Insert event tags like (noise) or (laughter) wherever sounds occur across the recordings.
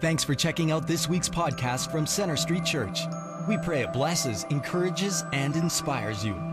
Thanks for checking out this week's podcast from Center Street Church. We pray it blesses, encourages, and inspires you.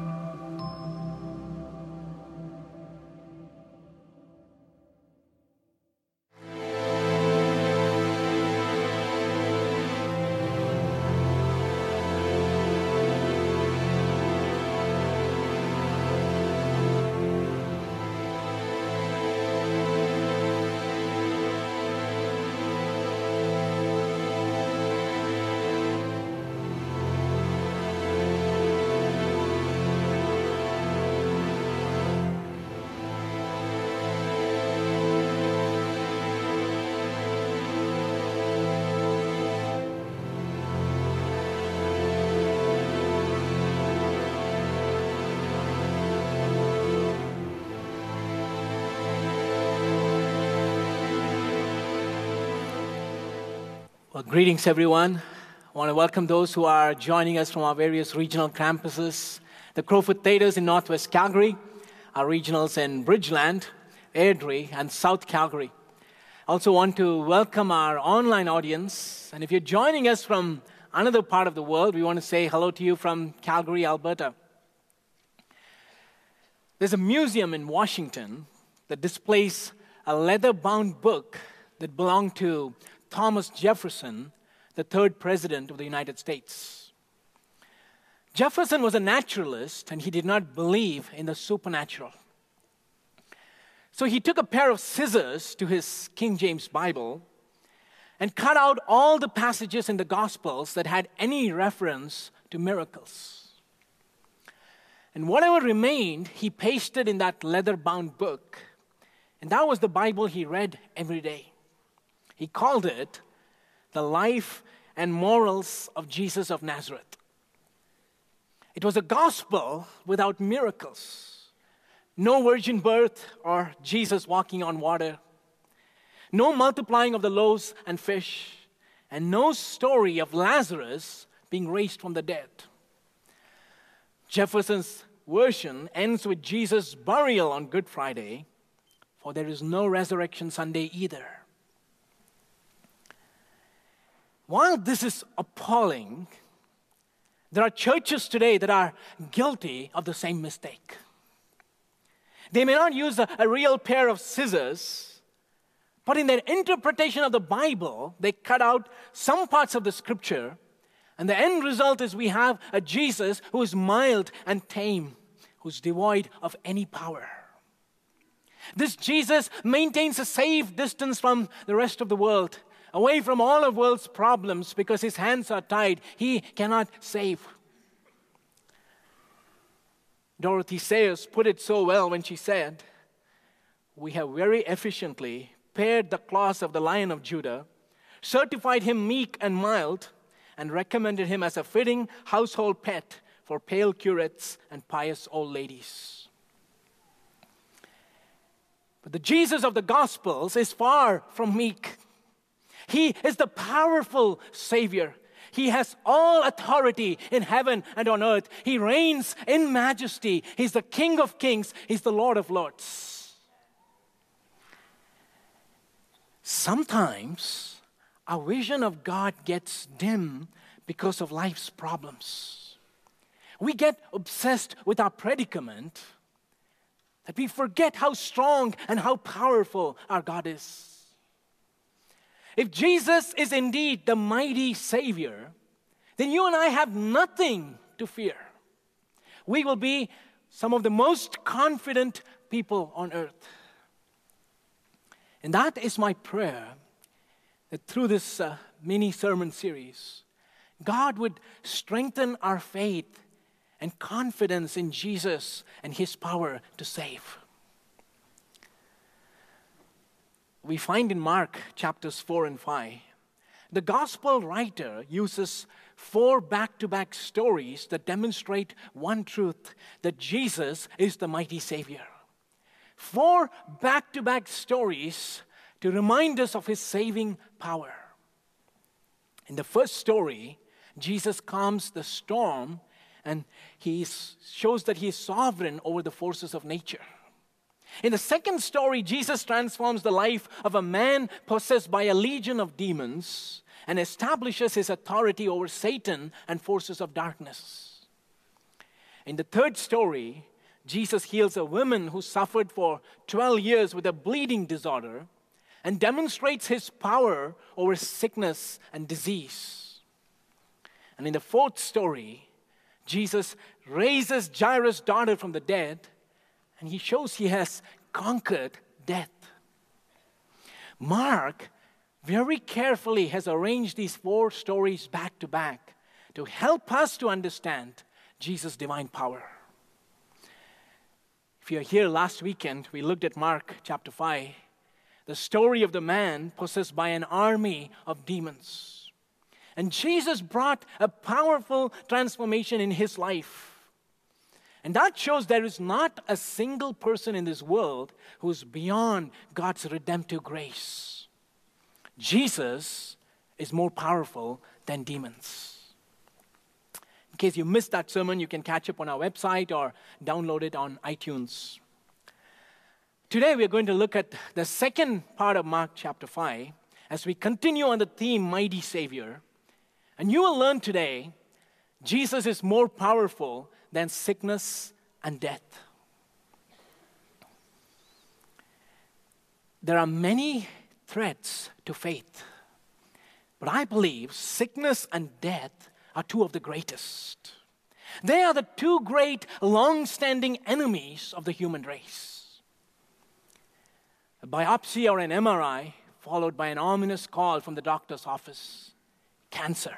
Greetings, everyone. I want to welcome those who are joining us from our various regional campuses the Crowfoot Theaters in Northwest Calgary, our regionals in Bridgeland, Airdrie, and South Calgary. I also want to welcome our online audience. And if you're joining us from another part of the world, we want to say hello to you from Calgary, Alberta. There's a museum in Washington that displays a leather bound book that belonged to Thomas Jefferson, the third president of the United States. Jefferson was a naturalist and he did not believe in the supernatural. So he took a pair of scissors to his King James Bible and cut out all the passages in the Gospels that had any reference to miracles. And whatever remained, he pasted in that leather bound book. And that was the Bible he read every day. He called it the life and morals of Jesus of Nazareth. It was a gospel without miracles. No virgin birth or Jesus walking on water. No multiplying of the loaves and fish. And no story of Lazarus being raised from the dead. Jefferson's version ends with Jesus' burial on Good Friday, for there is no resurrection Sunday either. While this is appalling, there are churches today that are guilty of the same mistake. They may not use a, a, real pair of scissors, but in their interpretation of the Bible, they cut out some parts of the scripture, and the end result is we have a Jesus who is mild and tame, who's devoid of any power. This Jesus maintains a safe distance from the rest of the world away from all of world's problems because his hands are tied. He cannot save. Dorothy Sayers put it so well when she said, We have very efficiently pared the claws of the lion of Judah, certified him meek and mild, and recommended him as a fitting household pet for pale curates and pious old ladies. But the Jesus of the Gospels is far from meek. He is the powerful Savior. He has all authority in heaven and on earth. He reigns in majesty. He's the King of kings. He's the Lord of lords. Sometimes our vision of God gets dim because of life's problems. We get obsessed with our predicament that we forget how strong and how powerful our God is. If Jesus is indeed the mighty Savior, then you and I have nothing to fear. We will be some of the most confident people on earth. And that is my prayer that through this uh, mini sermon series, God would strengthen our faith and confidence in Jesus and His power to save. We find in Mark chapters 4 and 5, the gospel writer uses four back to back stories that demonstrate one truth that Jesus is the mighty Savior. Four back to back stories to remind us of his saving power. In the first story, Jesus calms the storm and he shows that he is sovereign over the forces of nature. In the second story, Jesus transforms the life of a man possessed by a legion of demons and establishes his authority over Satan and forces of darkness. In the third story, Jesus heals a woman who suffered for 12 years with a bleeding disorder and demonstrates his power over sickness and disease. And in the fourth story, Jesus raises Jairus' daughter from the dead and he shows he has conquered death. Mark very carefully has arranged these four stories back to back to help us to understand Jesus' divine power. If you're here last weekend, we looked at Mark chapter 5, the story of the man possessed by an army of demons. And Jesus brought a powerful transformation in his life. And that shows there is not a single person in this world who's beyond God's redemptive grace. Jesus is more powerful than demons. In case you missed that sermon, you can catch up on our website or download it on iTunes. Today, we're going to look at the second part of Mark chapter 5 as we continue on the theme Mighty Savior. And you will learn today Jesus is more powerful than sickness and death. There are many threats to faith, but I believe sickness and death are two of the greatest. They are the two great long standing enemies of the human race. A biopsy or an MRI, followed by an ominous call from the doctor's office cancer.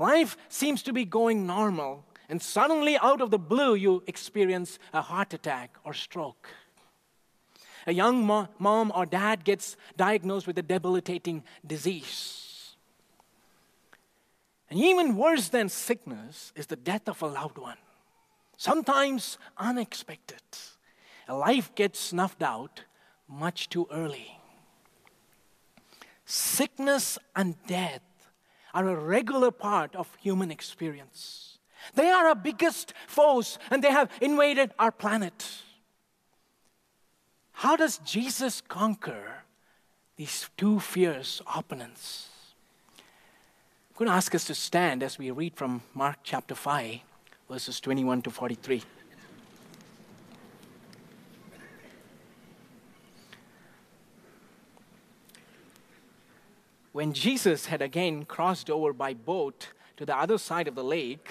Life seems to be going normal and suddenly, out of the blue, you experience a heart attack or stroke. A young mo- mom or dad gets diagnosed with a debilitating disease. And even worse than sickness is the death of a loved one, sometimes unexpected. A life gets snuffed out much too early. Sickness and death are a regular part of human experience. They are our biggest foes and they have invaded our planet. How does Jesus conquer these two fierce opponents? I'm going to ask us to stand as we read from Mark chapter 5, verses 21 to 43. When Jesus had again crossed over by boat to the other side of the lake,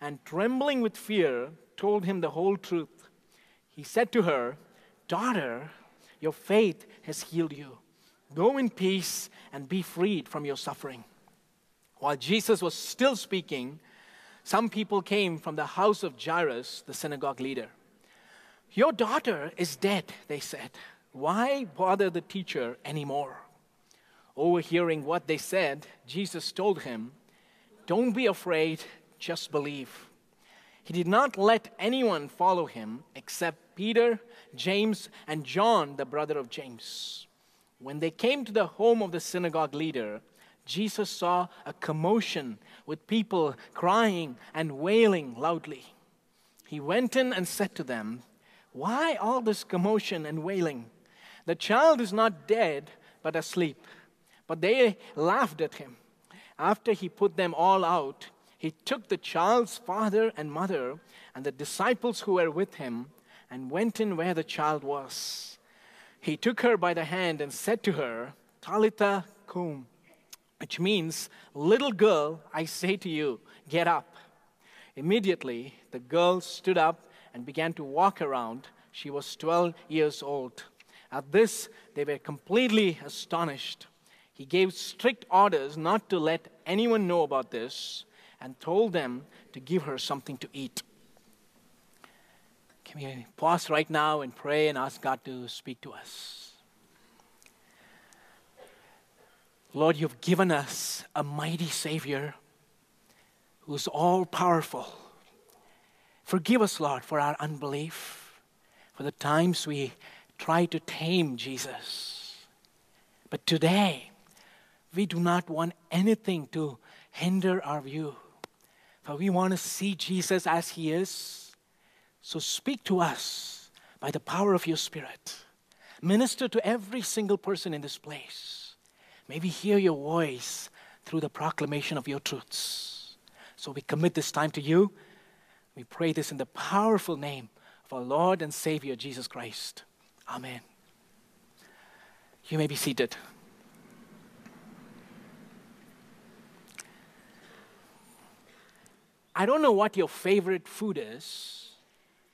and trembling with fear, told him the whole truth. He said to her, Daughter, your faith has healed you. Go in peace and be freed from your suffering. While Jesus was still speaking, some people came from the house of Jairus, the synagogue leader. Your daughter is dead, they said. Why bother the teacher anymore? Overhearing what they said, Jesus told him, Don't be afraid just believe. He did not let anyone follow him except Peter, James, and John, the brother of James. When they came to the home of the synagogue leader, Jesus saw a commotion with people crying and wailing loudly. He went in and said to them, Why all this commotion and wailing? The child is not dead, but asleep. But they laughed at him. After he put them all out, he took the child's father and mother and the disciples who were with him and went in where the child was. He took her by the hand and said to her, Talitha cum, which means, Little girl, I say to you, get up. Immediately, the girl stood up and began to walk around. She was 12 years old. At this, they were completely astonished. He gave strict orders not to let anyone know about this and told them to give her something to eat. Can we pause right now and pray and ask God to speak to us? Lord, you've given us a mighty Savior who's all powerful. Forgive us, Lord, for our unbelief, for the times we try to tame Jesus. But today, we do not want anything to hinder our view. For we want to see Jesus as he is. So speak to us by the power of your Spirit. Minister to every single person in this place. May we hear your voice through the proclamation of your truths. So we commit this time to you. We pray this in the powerful name of our Lord and Savior Jesus Christ. Amen. You may be seated. I don't know what your favorite food is,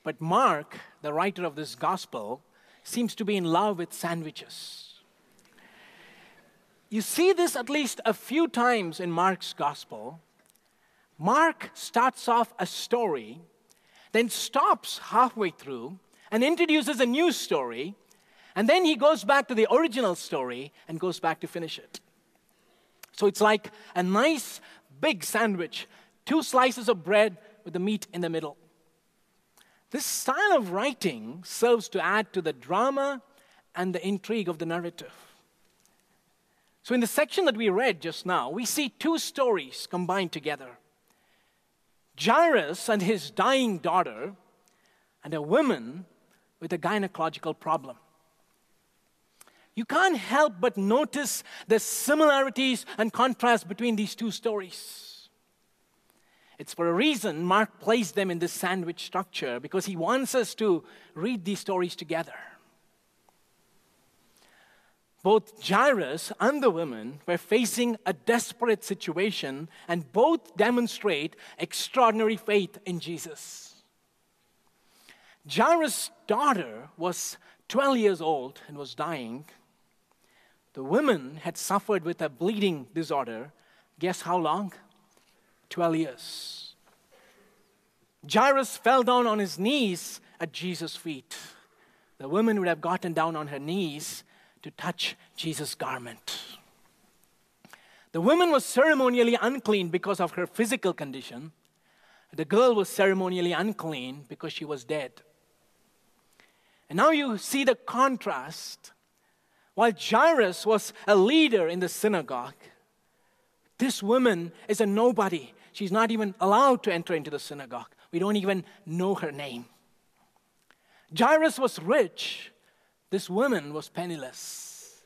but Mark, the writer of this gospel, seems to be in love with sandwiches. You see this at least a few times in Mark's gospel. Mark starts off a story, then stops halfway through and introduces a new story, and then he goes back to the original story and goes back to finish it. So it's like a nice big sandwich two slices of bread with the meat in the middle. This style of writing serves to add to the drama and the intrigue of the narrative. So, in the section that we read just now, we see two stories combined together Jairus and his dying daughter, and a woman with a gynecological problem. You can't help but notice the similarities and contrasts between these two stories. It's for a reason Mark placed them in this sandwich structure because he wants us to read these stories together. Both Jairus and the woman were facing a desperate situation, and both demonstrate extraordinary faith in Jesus. Jairus' daughter was 12 years old and was dying. The woman had suffered with a bleeding disorder. Guess how long? 12 years. Jairus fell down on his knees at Jesus' feet. The woman would have gotten down on her knees to touch Jesus' garment. The woman was ceremonially unclean because of her physical condition. The girl was ceremonially unclean because she was dead. And now you see the contrast. While Jairus was a leader in the synagogue, this woman is a nobody. She's not even allowed to enter into the synagogue. We don't even know her name. Jairus was rich. This woman was penniless.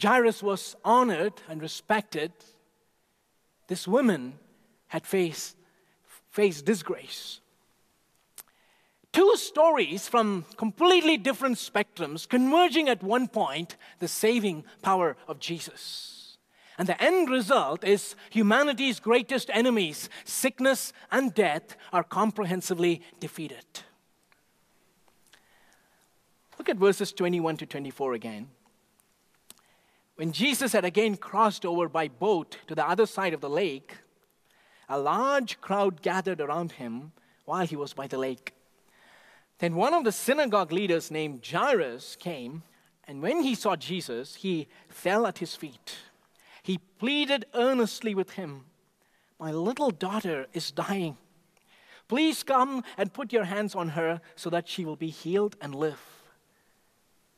Jairus was honored and respected. This woman had faced, faced disgrace. Two stories from completely different spectrums converging at one point the saving power of Jesus. And the end result is humanity's greatest enemies, sickness and death, are comprehensively defeated. Look at verses 21 to 24 again. When Jesus had again crossed over by boat to the other side of the lake, a large crowd gathered around him while he was by the lake. Then one of the synagogue leaders named Jairus came, and when he saw Jesus, he fell at his feet he pleaded earnestly with him My little daughter is dying. Please come and put your hands on her so that she will be healed and live.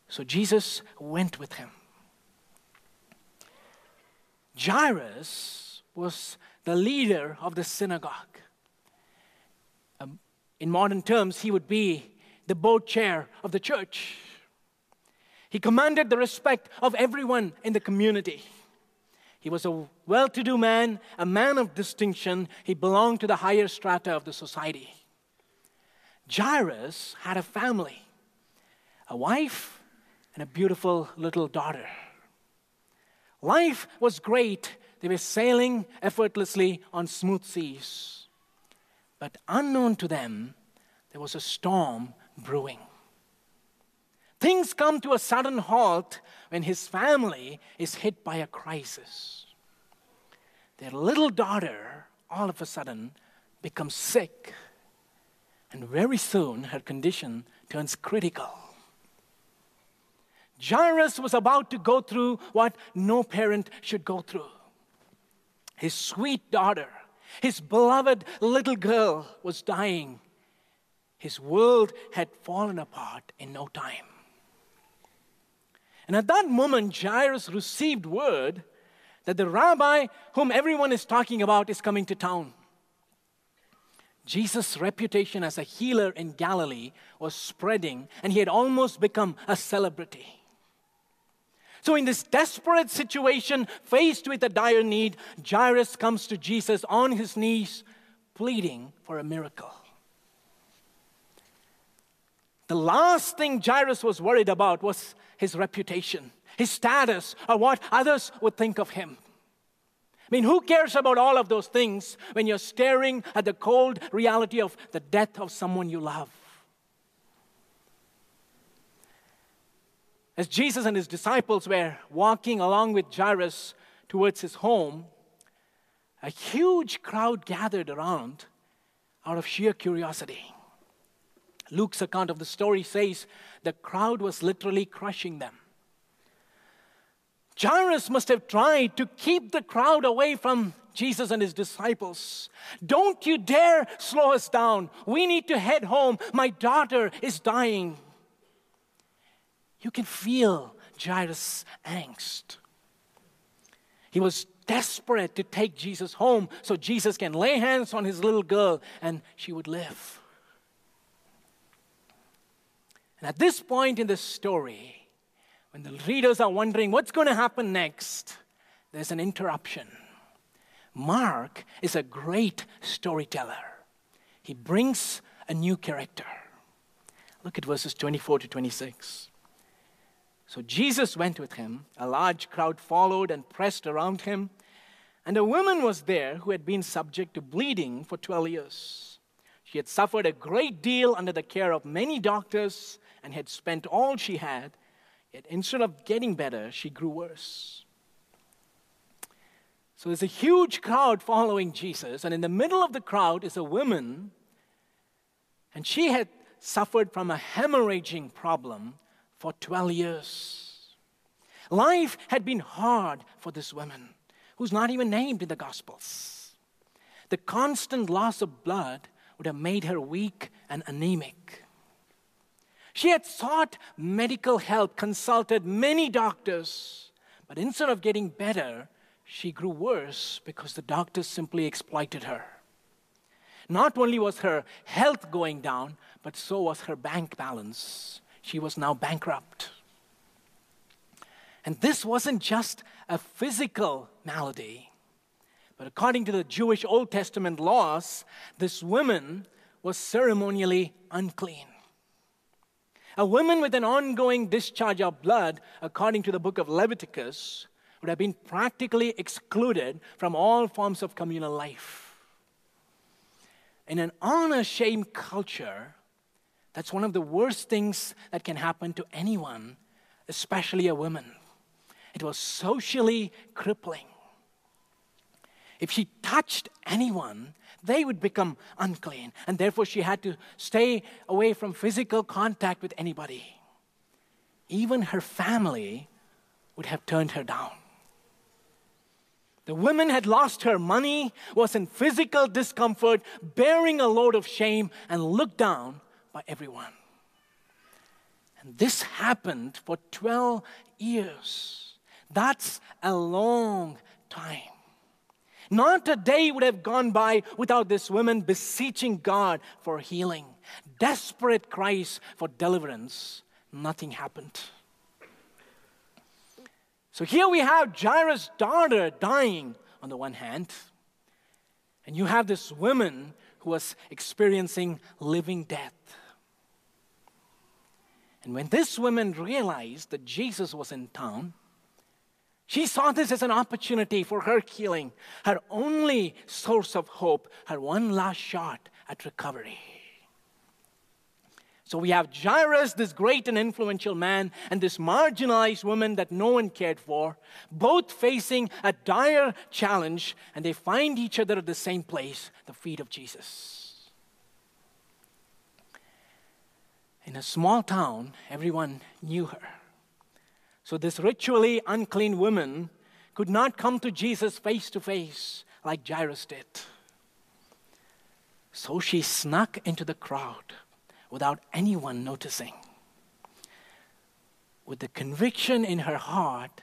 So Jesus went with him. Jairus was the leader of the synagogue. Um, in modern terms, he would be the board chair of the church. He commanded the respect of everyone in the community. He was a well to do man, a man of distinction. He belonged to the higher strata of the society. Jairus had a family, a wife, and a beautiful little daughter. Life was great. They were sailing effortlessly on smooth seas. But unknown to them, there was a storm brewing. Things come to a sudden halt when his family is hit by a crisis. Their little daughter, all of a sudden, becomes sick, and very soon her condition turns critical. Jairus was about to go through what no parent should go through. His sweet daughter, his beloved little girl, was dying. His world had fallen apart in no time. And at that moment, Jairus received word that the rabbi whom everyone is talking about is coming to town. Jesus' reputation as a healer in Galilee was spreading, and he had almost become a celebrity. So, in this desperate situation, faced with a dire need, Jairus comes to Jesus on his knees, pleading for a miracle. The last thing Jairus was worried about was his reputation, his status, or what others would think of him. I mean, who cares about all of those things when you're staring at the cold reality of the death of someone you love? As Jesus and his disciples were walking along with Jairus towards his home, a huge crowd gathered around out of sheer curiosity. Luke's account of the story says the crowd was literally crushing them. Jairus must have tried to keep the crowd away from Jesus and his disciples. Don't you dare slow us down. We need to head home. My daughter is dying. You can feel Jairus' angst. He was desperate to take Jesus home so Jesus can lay hands on his little girl and she would live. And at this point in the story, when the readers are wondering what's going to happen next, there's an interruption. Mark is a great storyteller. He brings a new character. Look at verses 24 to 26. So Jesus went with him. A large crowd followed and pressed around him. And a woman was there who had been subject to bleeding for 12 years. She had suffered a great deal under the care of many doctors and had spent all she had, yet instead of getting better, she grew worse. So there's a huge crowd following Jesus, and in the middle of the crowd is a woman, and she had suffered from a hemorrhaging problem for 12 years. Life had been hard for this woman, who's not even named in the Gospels. The constant loss of blood would have made her weak and anemic. She had sought medical help, consulted many doctors, but instead of getting better, she grew worse because the doctors simply exploited her. Not only was her health going down, but so was her bank balance. She was now bankrupt. And this wasn't just a physical malady, but according to the Jewish Old Testament laws, this woman was ceremonially unclean. A woman with an ongoing discharge of blood, according to the book of Leviticus, would have been practically excluded from all forms of communal life. In an honor shame culture, that's one of the worst things that can happen to anyone, especially a woman. It was socially crippling. If she touched anyone, they would become unclean. And therefore, she had to stay away from physical contact with anybody. Even her family would have turned her down. The woman had lost her money, was in physical discomfort, bearing a load of shame, and looked down by everyone. And this happened for 12 years. That's a long time. Not a day would have gone by without this woman beseeching God for healing, desperate cries for deliverance. Nothing happened. So here we have Jairus' daughter dying on the one hand, and you have this woman who was experiencing living death. And when this woman realized that Jesus was in town, she saw this as an opportunity for her healing, her only source of hope, her one last shot at recovery. So we have Jairus, this great and influential man, and this marginalized woman that no one cared for, both facing a dire challenge, and they find each other at the same place, the feet of Jesus. In a small town, everyone knew her. So this ritually unclean woman could not come to Jesus face to face like Jairus did. So she snuck into the crowd without anyone noticing. With the conviction in her heart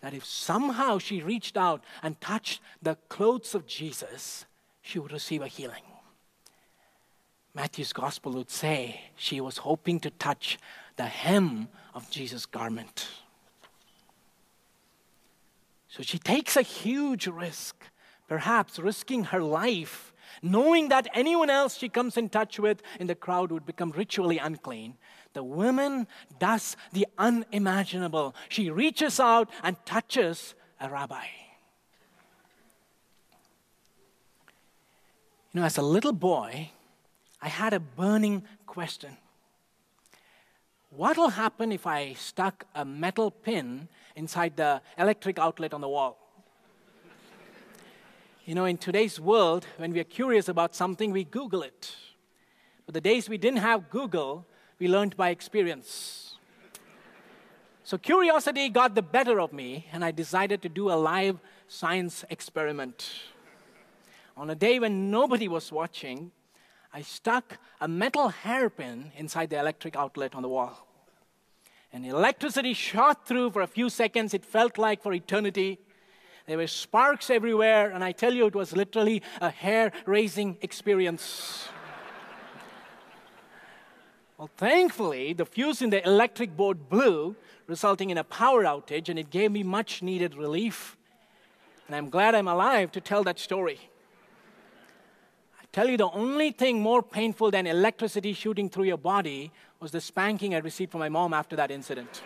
that if somehow she reached out and touched the clothes of Jesus, she would receive a healing. Matthew's gospel would say she was hoping to touch the hem of Jesus' garment. So she takes a huge risk, perhaps risking her life knowing that anyone else she comes in touch with in the crowd would become ritually unclean, the woman does the unimaginable. She reaches out and touches a rabbi. You know, as a little boy, I had a burning question. What'll happen if I stuck a metal pin inside the electric outlet on the wall? You know, in today's world, when we are curious about something, we Google it. But the days we didn't have Google, we learned by experience. So curiosity got the better of me, and I decided to do a live science experiment. On a day when nobody was watching, I stuck a metal hairpin inside the electric outlet on the wall. And electricity shot through for a few seconds. It felt like for eternity. There were sparks everywhere, and I tell you, it was literally a hair raising experience. (laughs) well, thankfully, the fuse in the electric board blew, resulting in a power outage, and it gave me much needed relief. And I'm glad I'm alive to tell that story. Tell you, the only thing more painful than electricity shooting through your body was the spanking I received from my mom after that incident.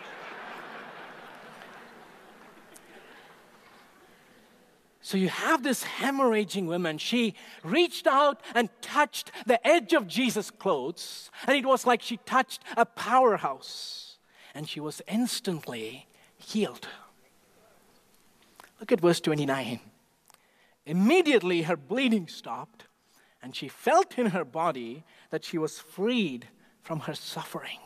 So you have this hemorrhaging woman. She reached out and touched the edge of Jesus' clothes, and it was like she touched a powerhouse, and she was instantly healed. Look at verse 29. Immediately her bleeding stopped, and she felt in her body that she was freed from her suffering.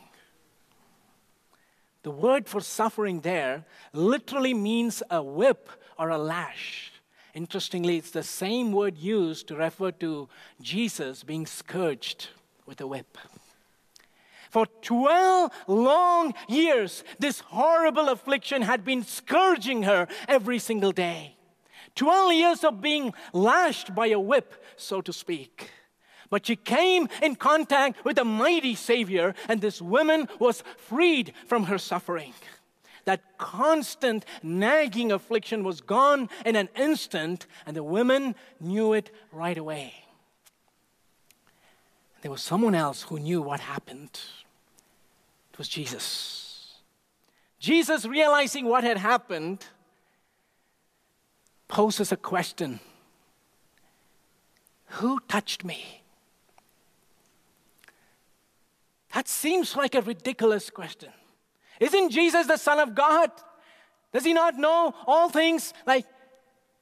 The word for suffering there literally means a whip or a lash. Interestingly, it's the same word used to refer to Jesus being scourged with a whip. For 12 long years, this horrible affliction had been scourging her every single day. 12 years of being lashed by a whip, so to speak. But she came in contact with a mighty Savior, and this woman was freed from her suffering that constant nagging affliction was gone in an instant, and the women knew it right away. There was someone else who knew what happened. It was Jesus. Jesus, realizing what had happened, poses a question Who touched me? That seems like a ridiculous question. Isn't Jesus the Son of God? Does he not know all things? Like,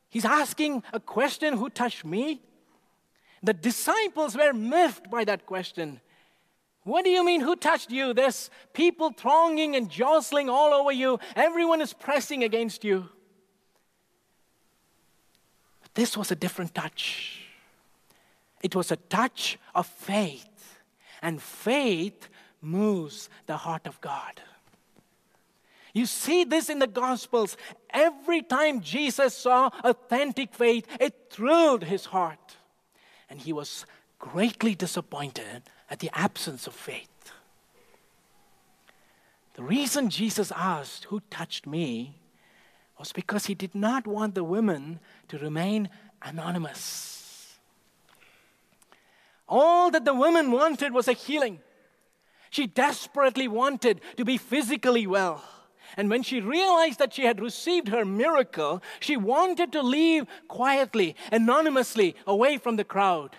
he's asking a question who touched me? The disciples were miffed by that question. What do you mean, who touched you? There's people thronging and jostling all over you, everyone is pressing against you. This was a different touch. It was a touch of faith, and faith moves the heart of God. You see this in the Gospels. Every time Jesus saw authentic faith, it thrilled his heart. And he was greatly disappointed at the absence of faith. The reason Jesus asked, Who touched me? Was because he did not want the women to remain anonymous. All that the woman wanted was a healing. She desperately wanted to be physically well. And when she realized that she had received her miracle, she wanted to leave quietly, anonymously, away from the crowd.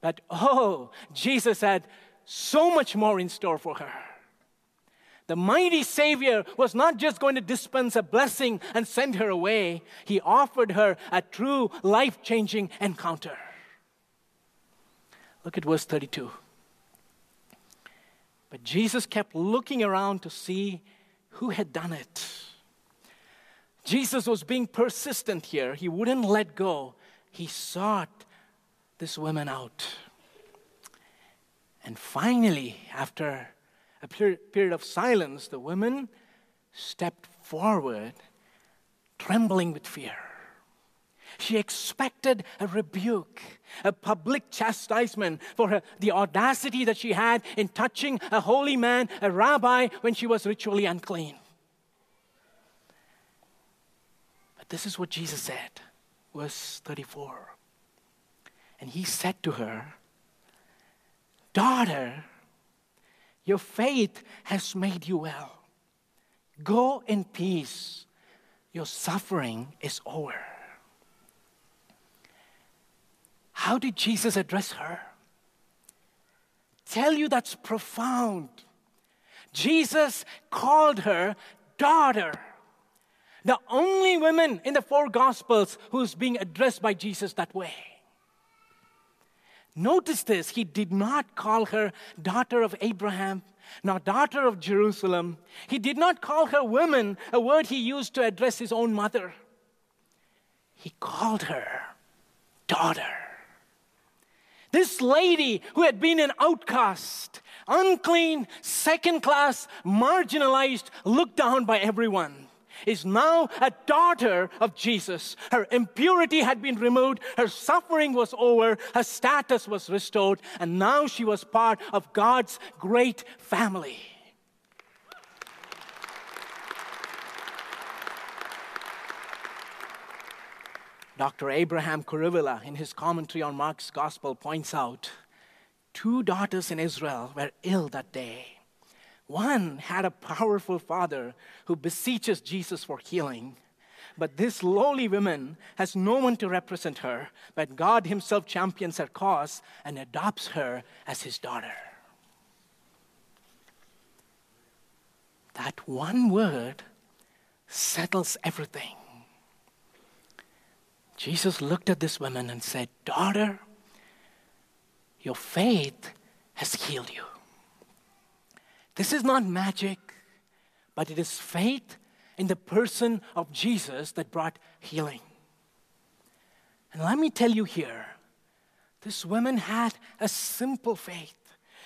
But oh, Jesus had so much more in store for her. The mighty Savior was not just going to dispense a blessing and send her away, He offered her a true life changing encounter. Look at verse 32. But Jesus kept looking around to see who had done it. Jesus was being persistent here. He wouldn't let go. He sought this woman out. And finally, after a period of silence, the woman stepped forward, trembling with fear. She expected a rebuke, a public chastisement for her, the audacity that she had in touching a holy man, a rabbi, when she was ritually unclean. But this is what Jesus said, verse 34. And he said to her, Daughter, your faith has made you well. Go in peace. Your suffering is over. How did Jesus address her? Tell you that's profound. Jesus called her daughter. The only woman in the four Gospels who's being addressed by Jesus that way. Notice this, he did not call her daughter of Abraham, nor daughter of Jerusalem. He did not call her woman, a word he used to address his own mother. He called her daughter. This lady who had been an outcast, unclean, second class, marginalized, looked down by everyone, is now a daughter of Jesus. Her impurity had been removed, her suffering was over, her status was restored, and now she was part of God's great family. Dr. Abraham Kuruvilla, in his commentary on Mark's Gospel, points out two daughters in Israel were ill that day. One had a powerful father who beseeches Jesus for healing. But this lowly woman has no one to represent her, but God Himself champions her cause and adopts her as His daughter. That one word settles everything. Jesus looked at this woman and said, Daughter, your faith has healed you. This is not magic, but it is faith in the person of Jesus that brought healing. And let me tell you here this woman had a simple faith.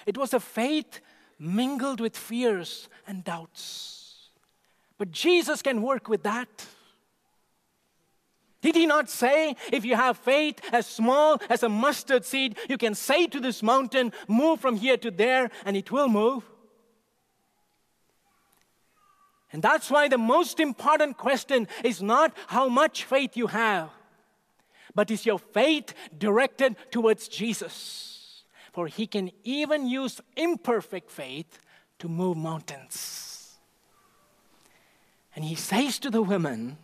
It was a faith mingled with fears and doubts. But Jesus can work with that. Did he not say, if you have faith as small as a mustard seed, you can say to this mountain, move from here to there, and it will move? And that's why the most important question is not how much faith you have, but is your faith directed towards Jesus? For he can even use imperfect faith to move mountains. And he says to the women,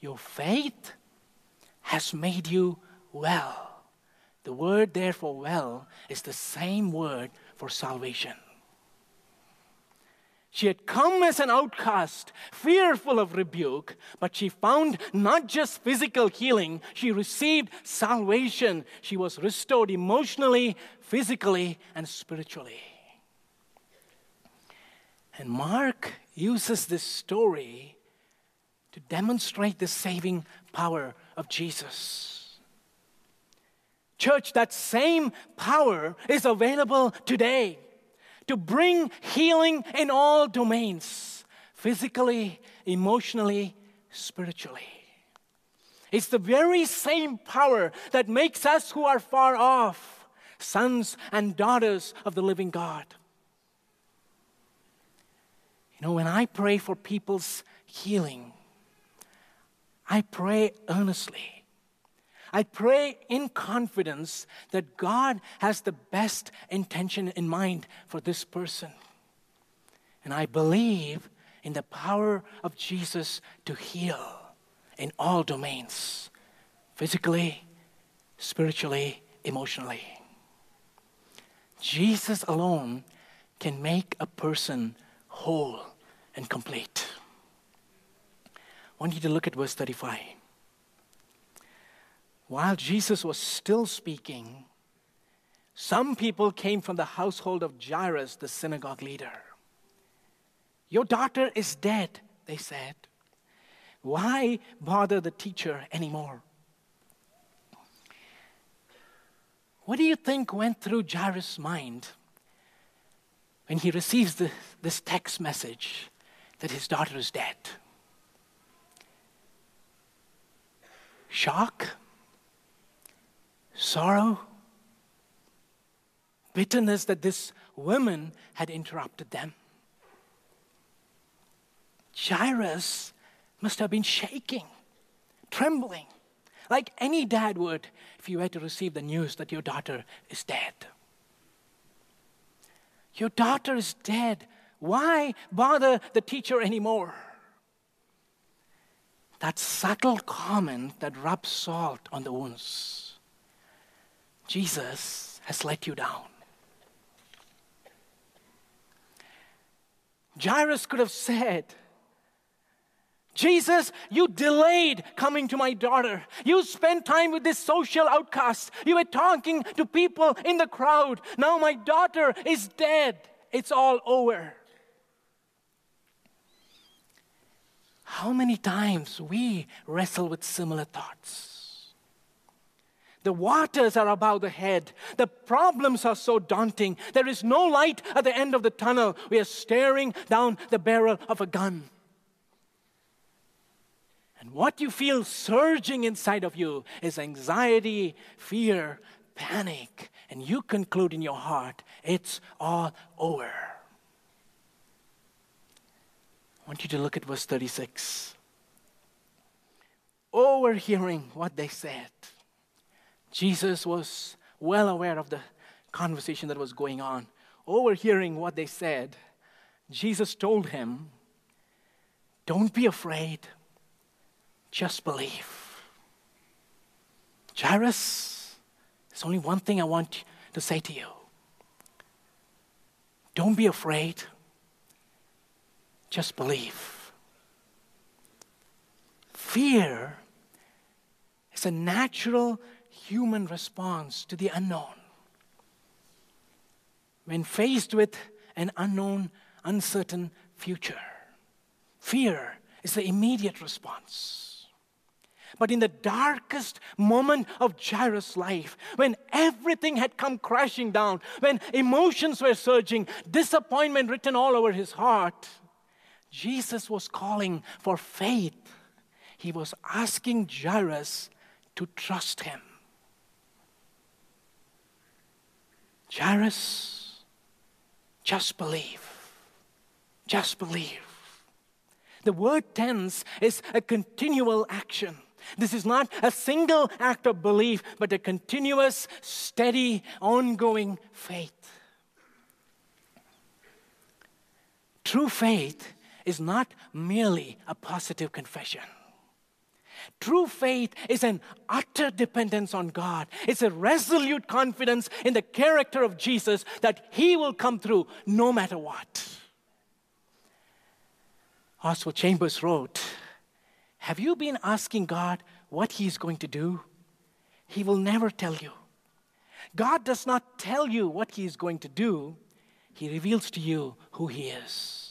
Your faith has made you well. The word therefore, well is the same word for salvation. She had come as an outcast, fearful of rebuke, but she found not just physical healing, she received salvation. She was restored emotionally, physically, and spiritually. And Mark uses this story to demonstrate the saving power of Jesus. Church, that same power is available today to bring healing in all domains physically, emotionally, spiritually. It's the very same power that makes us who are far off sons and daughters of the living God. You know, when I pray for people's healing, I pray earnestly. I pray in confidence that God has the best intention in mind for this person. And I believe in the power of Jesus to heal in all domains physically, spiritually, emotionally. Jesus alone can make a person whole and complete. I want you to look at verse 35. While Jesus was still speaking, some people came from the household of Jairus, the synagogue leader. Your daughter is dead, they said. Why bother the teacher anymore? What do you think went through Jairus' mind when he receives the, this text message that his daughter is dead? Shock? Sorrow? Bitterness that this woman had interrupted them? Jairus must have been shaking, trembling, like any dad would if you were to receive the news that your daughter is dead. Your daughter is dead. Why bother the teacher anymore? That subtle comment that rubs salt on the wounds. Jesus has let you down. Jairus could have said, Jesus, you delayed coming to my daughter. You spent time with this social outcast. You were talking to people in the crowd. Now my daughter is dead. It's all over. How many times we wrestle with similar thoughts? The waters are above the head. The problems are so daunting. There is no light at the end of the tunnel. We are staring down the barrel of a gun. And what you feel surging inside of you is anxiety, fear, panic. And you conclude in your heart, it's all over. I want you to look at verse 36. Overhearing what they said, Jesus was well aware of the conversation that was going on. Overhearing what they said, Jesus told him, Don't be afraid. Just believe. Jairus, there's only one thing I want to say to you. Don't be afraid. Just believe. Fear is a natural human response to the unknown. When faced with an unknown, uncertain future, fear is the immediate response. But in the darkest moment of Jairus' life, when everything had come crashing down, when emotions were surging, disappointment written all over his heart, Jesus was calling for faith. He was asking Jairus to trust him. Jairus, just believe. Just believe. The word tense is a continual action. This is not a single act of belief, but a continuous, steady, ongoing faith. True faith is not merely a positive confession. True faith is an utter dependence on God. It's a resolute confidence in the character of Jesus that He will come through no matter what. Oswald Chambers wrote, have you been asking God what He's going to do? He will never tell you. God does not tell you what He is going to do, He reveals to you who He is.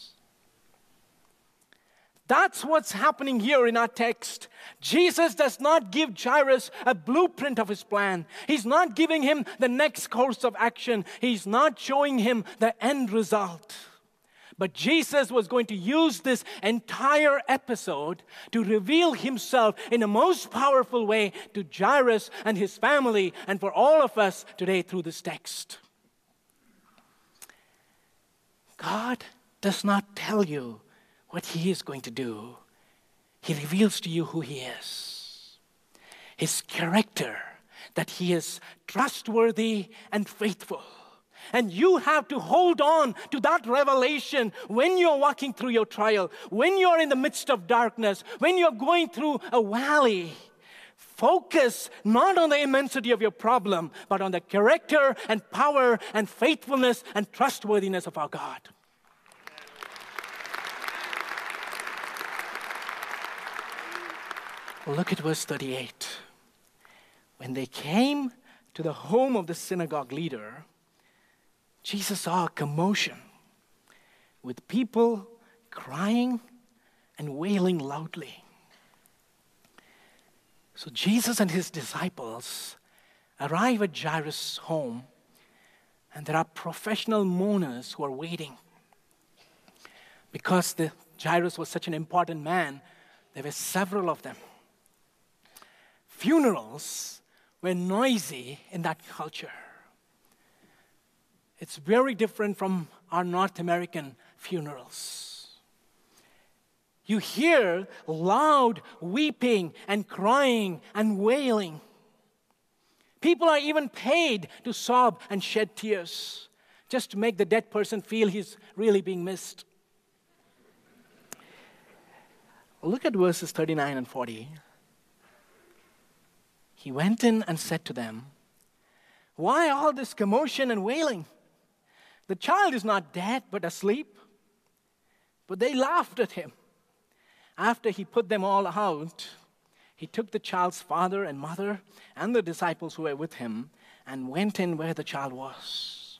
That's what's happening here in our text. Jesus does not give Jairus a blueprint of his plan. He's not giving him the next course of action. He's not showing him the end result. But Jesus was going to use this entire episode to reveal himself in a most powerful way to Jairus and his family and for all of us today through this text. God does not tell you what he is going to do, he reveals to you who he is, his character, that he is trustworthy and faithful and you have to hold on to that revelation when you're walking through your trial, when you're in the midst of darkness, when you're going through a valley. Focus not on the immensity of your problem, but on the character and power and faithfulness and trustworthiness of our God. Look at verse 38. When they came to the home of the synagogue leader, Jesus saw a commotion with people crying and wailing loudly. So Jesus and his disciples arrive at Jairus' home, and there are professional mourners who are waiting. Because the, Jairus was such an important man, there were several of them. Funerals were noisy in that culture. It's very different from our North American funerals. You hear loud weeping and crying and wailing. People are even paid to sob and shed tears just to make the dead person feel he's really being missed. Look at verses 39 and 40. He went in and said to them, Why all this commotion and wailing? The child is not dead, but asleep. But they laughed at him. After he put them all out, he took the child's father and mother and the disciples who were with him and went in where the child was.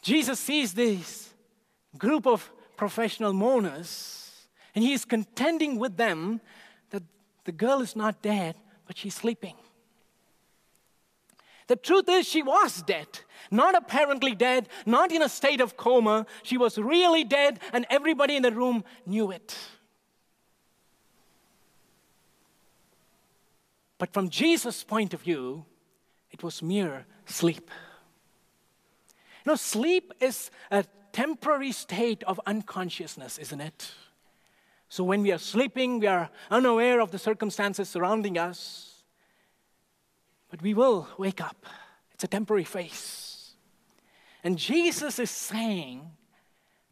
Jesus sees this group of professional mourners and he is contending with them that the girl is not dead, but she's sleeping. The truth is, she was dead. Not apparently dead, not in a state of coma. She was really dead, and everybody in the room knew it. But from Jesus' point of view, it was mere sleep. You know, sleep is a temporary state of unconsciousness, isn't it? So when we are sleeping, we are unaware of the circumstances surrounding us. But we will wake up. It's a temporary phase. And Jesus is saying,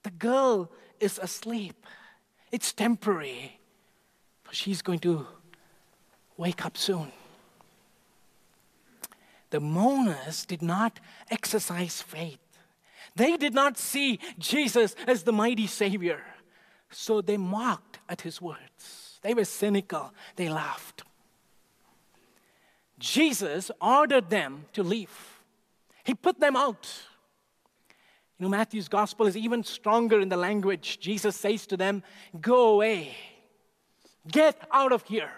the girl is asleep. It's temporary, but she's going to wake up soon. The mourners did not exercise faith. They did not see Jesus as the mighty Savior. So they mocked at his words. They were cynical. They laughed. Jesus ordered them to leave. He put them out. You know, Matthew's gospel is even stronger in the language. Jesus says to them, Go away, get out of here.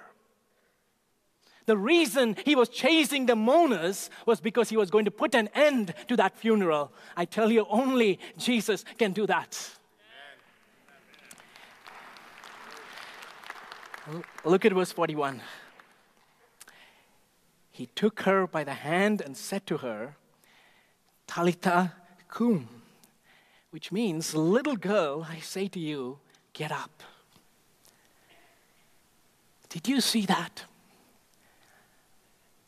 The reason he was chasing the mourners was because he was going to put an end to that funeral. I tell you, only Jesus can do that. Look at verse 41 he took her by the hand and said to her, Talitha cum, which means, little girl, I say to you, get up. Did you see that?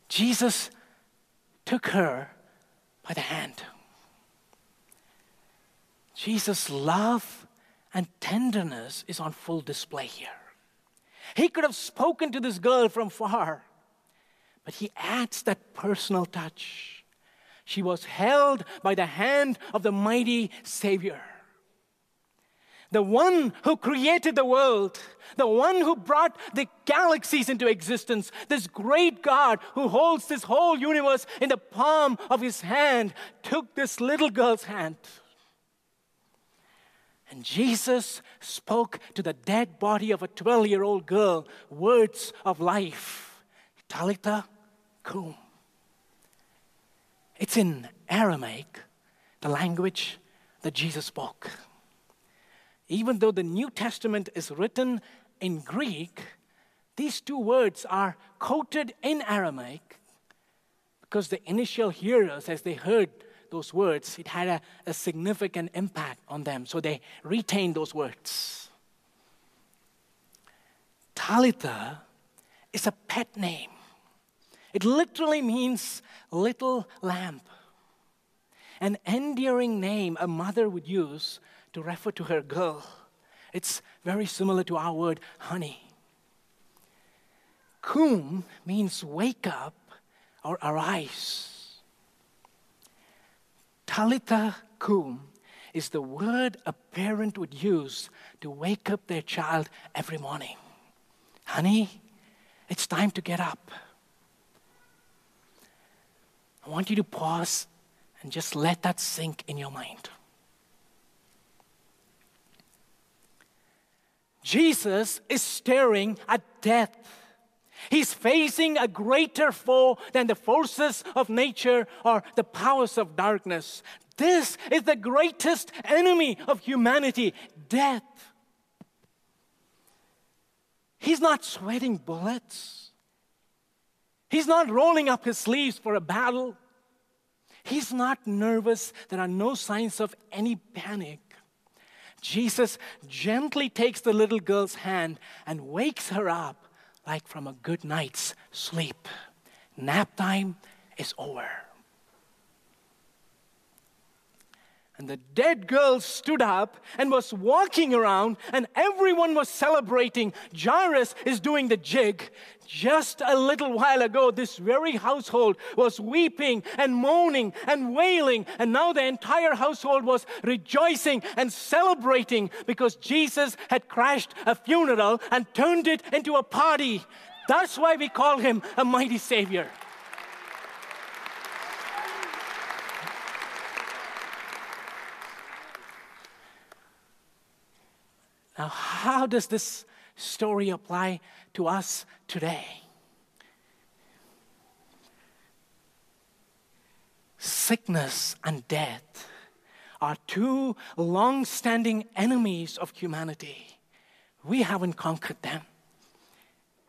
Jesus took her by the hand. Jesus' love and tenderness is on full display here. He could have spoken to this girl from far but he adds that personal touch. She was held by the hand of the mighty Savior. The one who created the world, the one who brought the galaxies into existence, this great God who holds this whole universe in the palm of his hand, took this little girl's hand. And Jesus spoke to the dead body of a 12 year old girl words of life Talitha Kum. It's in Aramaic, the language that Jesus spoke. Even though the New Testament is written in Greek, these two words are quoted in Aramaic because the initial hearers, as they heard those words, it had a, a significant impact on them. So they retained those words. Talitha is a pet name. It literally means little lamb. An endearing name a mother would use to refer to her girl. It's very similar to our word honey. Kum means wake up or arise. Talitha kum is the word a parent would use to wake up their child every morning. Honey, it's time to get up. I want you to pause and just let that sink in your mind. Jesus is staring at death. He's facing a greater foe than the forces of nature or the powers of darkness. This is the greatest enemy of humanity death. He's not sweating bullets. He's not rolling up his sleeves for a battle. He's not nervous. There are no signs of any panic. Jesus gently takes the little girl's hand and wakes her up like from a good night's sleep. Nap time is over. And the dead girl stood up and was walking around, and everyone was celebrating. Jairus is doing the jig. Just a little while ago, this very household was weeping and moaning and wailing, and now the entire household was rejoicing and celebrating because Jesus had crashed a funeral and turned it into a party. That's why we call him a mighty Savior. Now, how does this story apply to us today? Sickness and death are two long standing enemies of humanity. We haven't conquered them.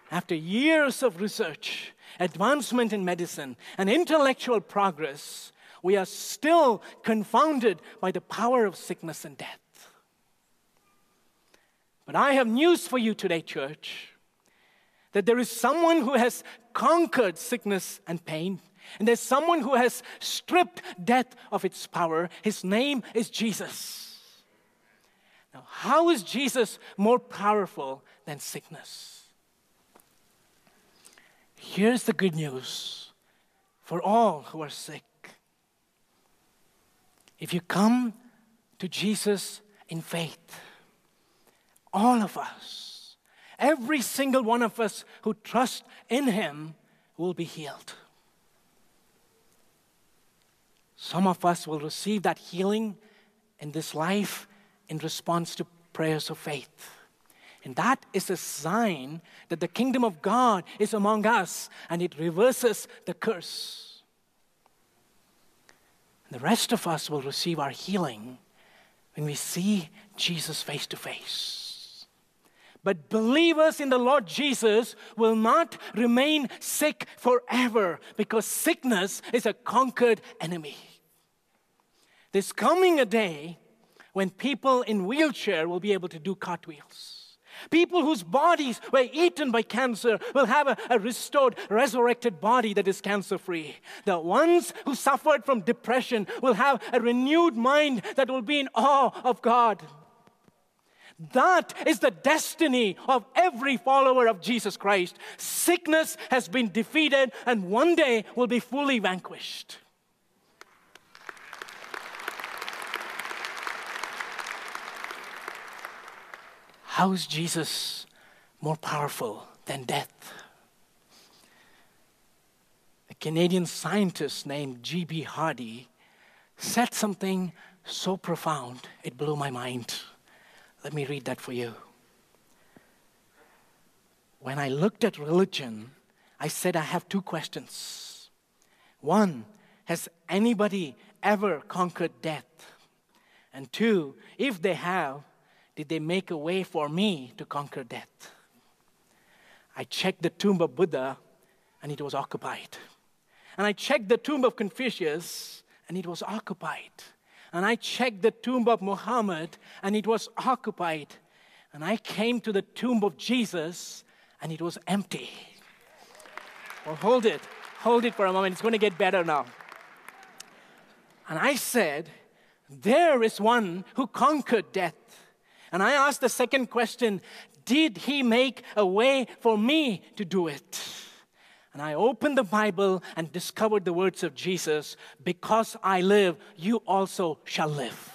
After years of research, advancement in medicine, and intellectual progress, we are still confounded by the power of sickness and death. But I have news for you today, church that there is someone who has conquered sickness and pain, and there's someone who has stripped death of its power. His name is Jesus. Now, how is Jesus more powerful than sickness? Here's the good news for all who are sick. If you come to Jesus in faith, all of us, every single one of us who trust in Him will be healed. Some of us will receive that healing in this life in response to prayers of faith. And that is a sign that the kingdom of God is among us and it reverses the curse. The rest of us will receive our healing when we see Jesus face to face. But believers in the Lord Jesus will not remain sick forever because sickness is a conquered enemy. There's coming a day when people in wheelchair will be able to do cartwheels. People whose bodies were eaten by cancer will have a, a restored, resurrected body that is cancer free. The ones who suffered from depression will have a renewed mind that will be in awe of God. That is the destiny of every follower of Jesus Christ. Sickness has been defeated and one day will be fully vanquished. How is Jesus more powerful than death? A Canadian scientist named G.B. Hardy said something so profound, it blew my mind. Let me read that for you. When I looked at religion, I said I have two questions. One, has anybody ever conquered death? And two, if they have, did they make a way for me to conquer death. I checked the tomb of Buddha, and it was occupied. And I checked the tomb of Confucius, and it was occupied. And I checked the tomb of Muhammad, and it was occupied. And I came to the tomb of Jesus, and it was empty. Well, hold it. Hold it for a moment. It's going to get better now. And I said, There is one who conquered death. And I asked the second question Did he make a way for me to do it? And I opened the Bible and discovered the words of Jesus Because I live, you also shall live.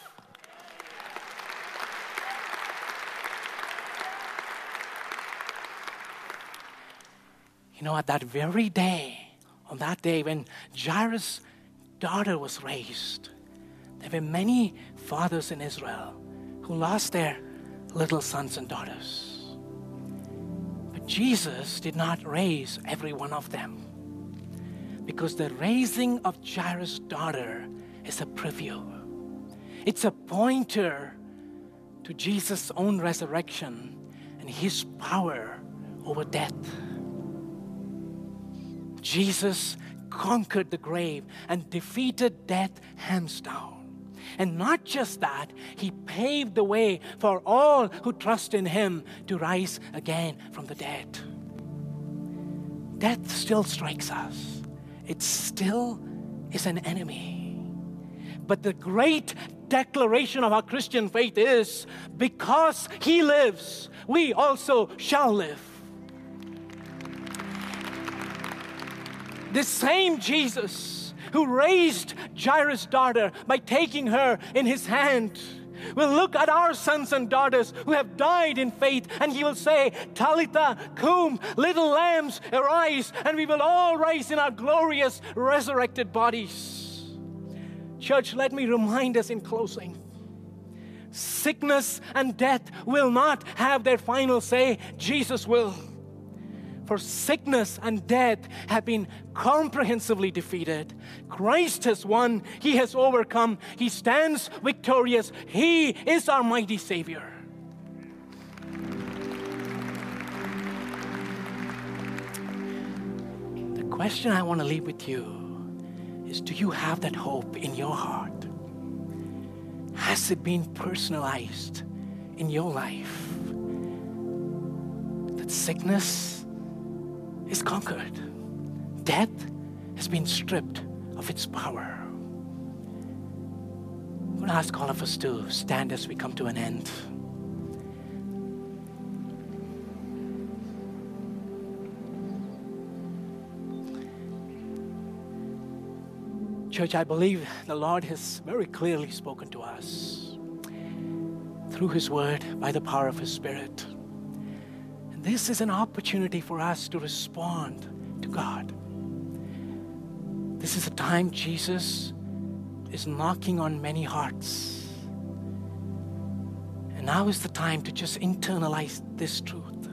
You know, at that very day, on that day when Jairus' daughter was raised, there were many fathers in Israel who lost their little sons and daughters. Jesus did not raise every one of them because the raising of Jairus' daughter is a preview, it's a pointer to Jesus' own resurrection and his power over death. Jesus conquered the grave and defeated death hands down. And not just that, he paved the way for all who trust in him to rise again from the dead. Death still strikes us, it still is an enemy. But the great declaration of our Christian faith is because he lives, we also shall live. The same Jesus who raised Jairus' daughter by taking her in his hand. Will look at our sons and daughters who have died in faith and he will say, Talitha, cum, little lambs, arise, and we will all rise in our glorious resurrected bodies. Church, let me remind us in closing. Sickness and death will not have their final say, Jesus will for sickness and death have been comprehensively defeated. Christ has won, He has overcome, He stands victorious. He is our mighty Savior. The question I want to leave with you is Do you have that hope in your heart? Has it been personalized in your life? That sickness, is conquered. Death has been stripped of its power. I'm going to ask all of us to stand as we come to an end. Church, I believe the Lord has very clearly spoken to us through His Word by the power of His Spirit. This is an opportunity for us to respond to God. This is a time Jesus is knocking on many hearts. And now is the time to just internalize this truth.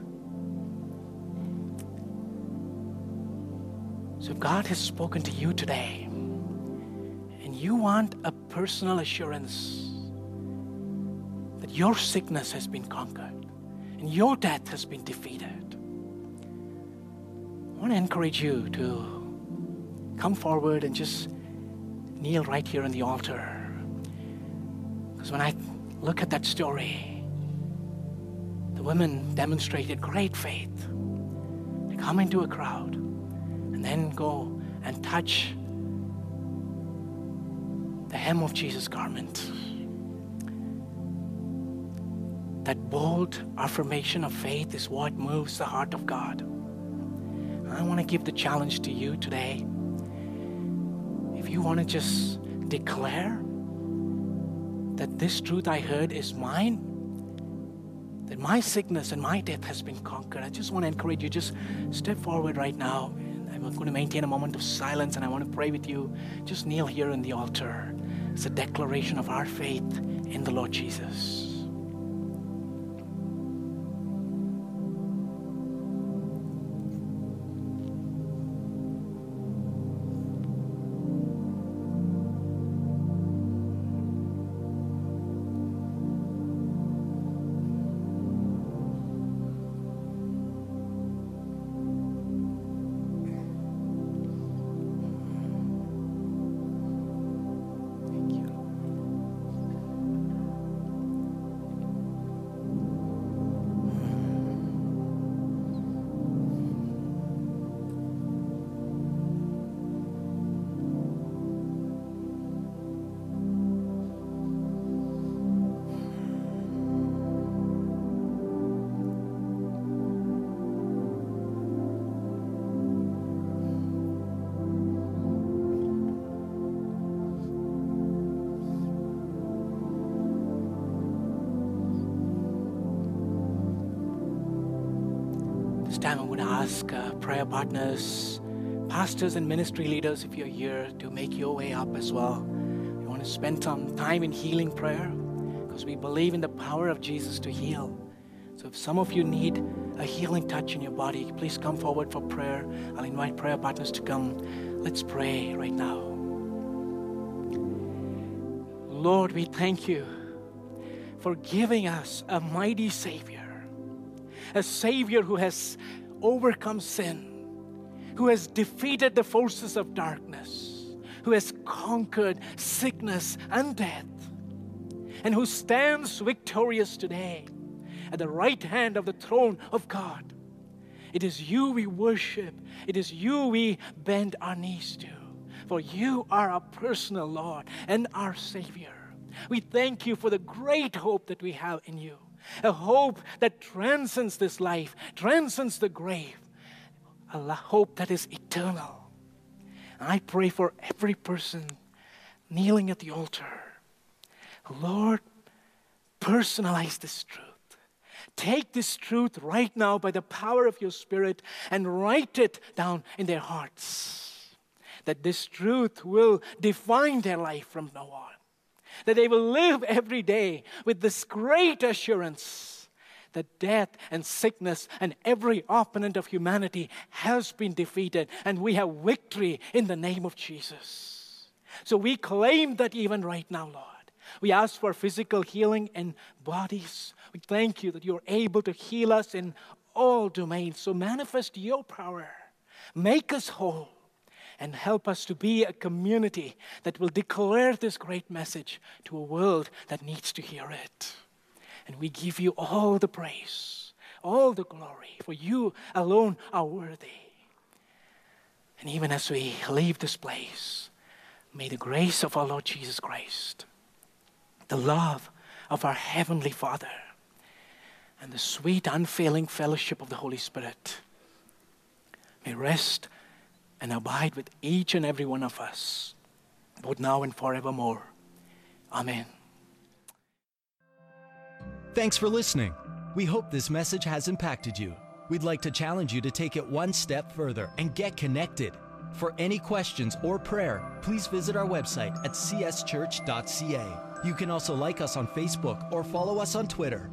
So, if God has spoken to you today and you want a personal assurance that your sickness has been conquered, and your death has been defeated. I want to encourage you to come forward and just kneel right here on the altar. Because when I look at that story, the women demonstrated great faith. They come into a crowd and then go and touch the hem of Jesus' garment. That bold affirmation of faith is what moves the heart of God. I want to give the challenge to you today. If you want to just declare that this truth I heard is mine, that my sickness and my death has been conquered, I just want to encourage you, just step forward right now. I'm going to maintain a moment of silence and I want to pray with you. Just kneel here in the altar. It's a declaration of our faith in the Lord Jesus. Ask uh, prayer partners, pastors, and ministry leaders if you're here to make your way up as well. You want to spend some time in healing prayer because we believe in the power of Jesus to heal. So if some of you need a healing touch in your body, please come forward for prayer. I'll invite prayer partners to come. Let's pray right now. Lord, we thank you for giving us a mighty Savior, a Savior who has overcome sin, who has defeated the forces of darkness, who has conquered sickness and death, and who stands victorious today at the right hand of the throne of God. It is you we worship, it is you we bend our knees to, for you are our personal Lord and our Savior. We thank you for the great hope that we have in you, a hope that transcends this life, transcends the grave, a hope that is eternal. I pray for every person kneeling at the altar. Lord, personalize this truth. Take this truth right now by the power of your Spirit and write it down in their hearts. That this truth will define their life from now on. That they will live every day with this great assurance that death and sickness and every opponent of humanity has been defeated and we have victory in the name of Jesus. So we claim that even right now, Lord. We ask for physical healing in bodies. We thank you that you're able to heal us in all domains. So manifest your power. Make us whole and help us to be a community that will declare this great message to a world that needs to hear it. And we give you all the praise, all the glory, for you alone are worthy. And even as we leave this place, may the grace of our Lord Jesus Christ, the love of our Heavenly Father, and the sweet, unfailing fellowship of the Holy Spirit may rest and abide with each and every one of us, both now and forevermore. Amen. Thanks for listening. We hope this message has impacted you. We'd like to challenge you to take it one step further and get connected. For any questions or prayer, please visit our website at cschurch.ca. You can also like us on Facebook or follow us on Twitter.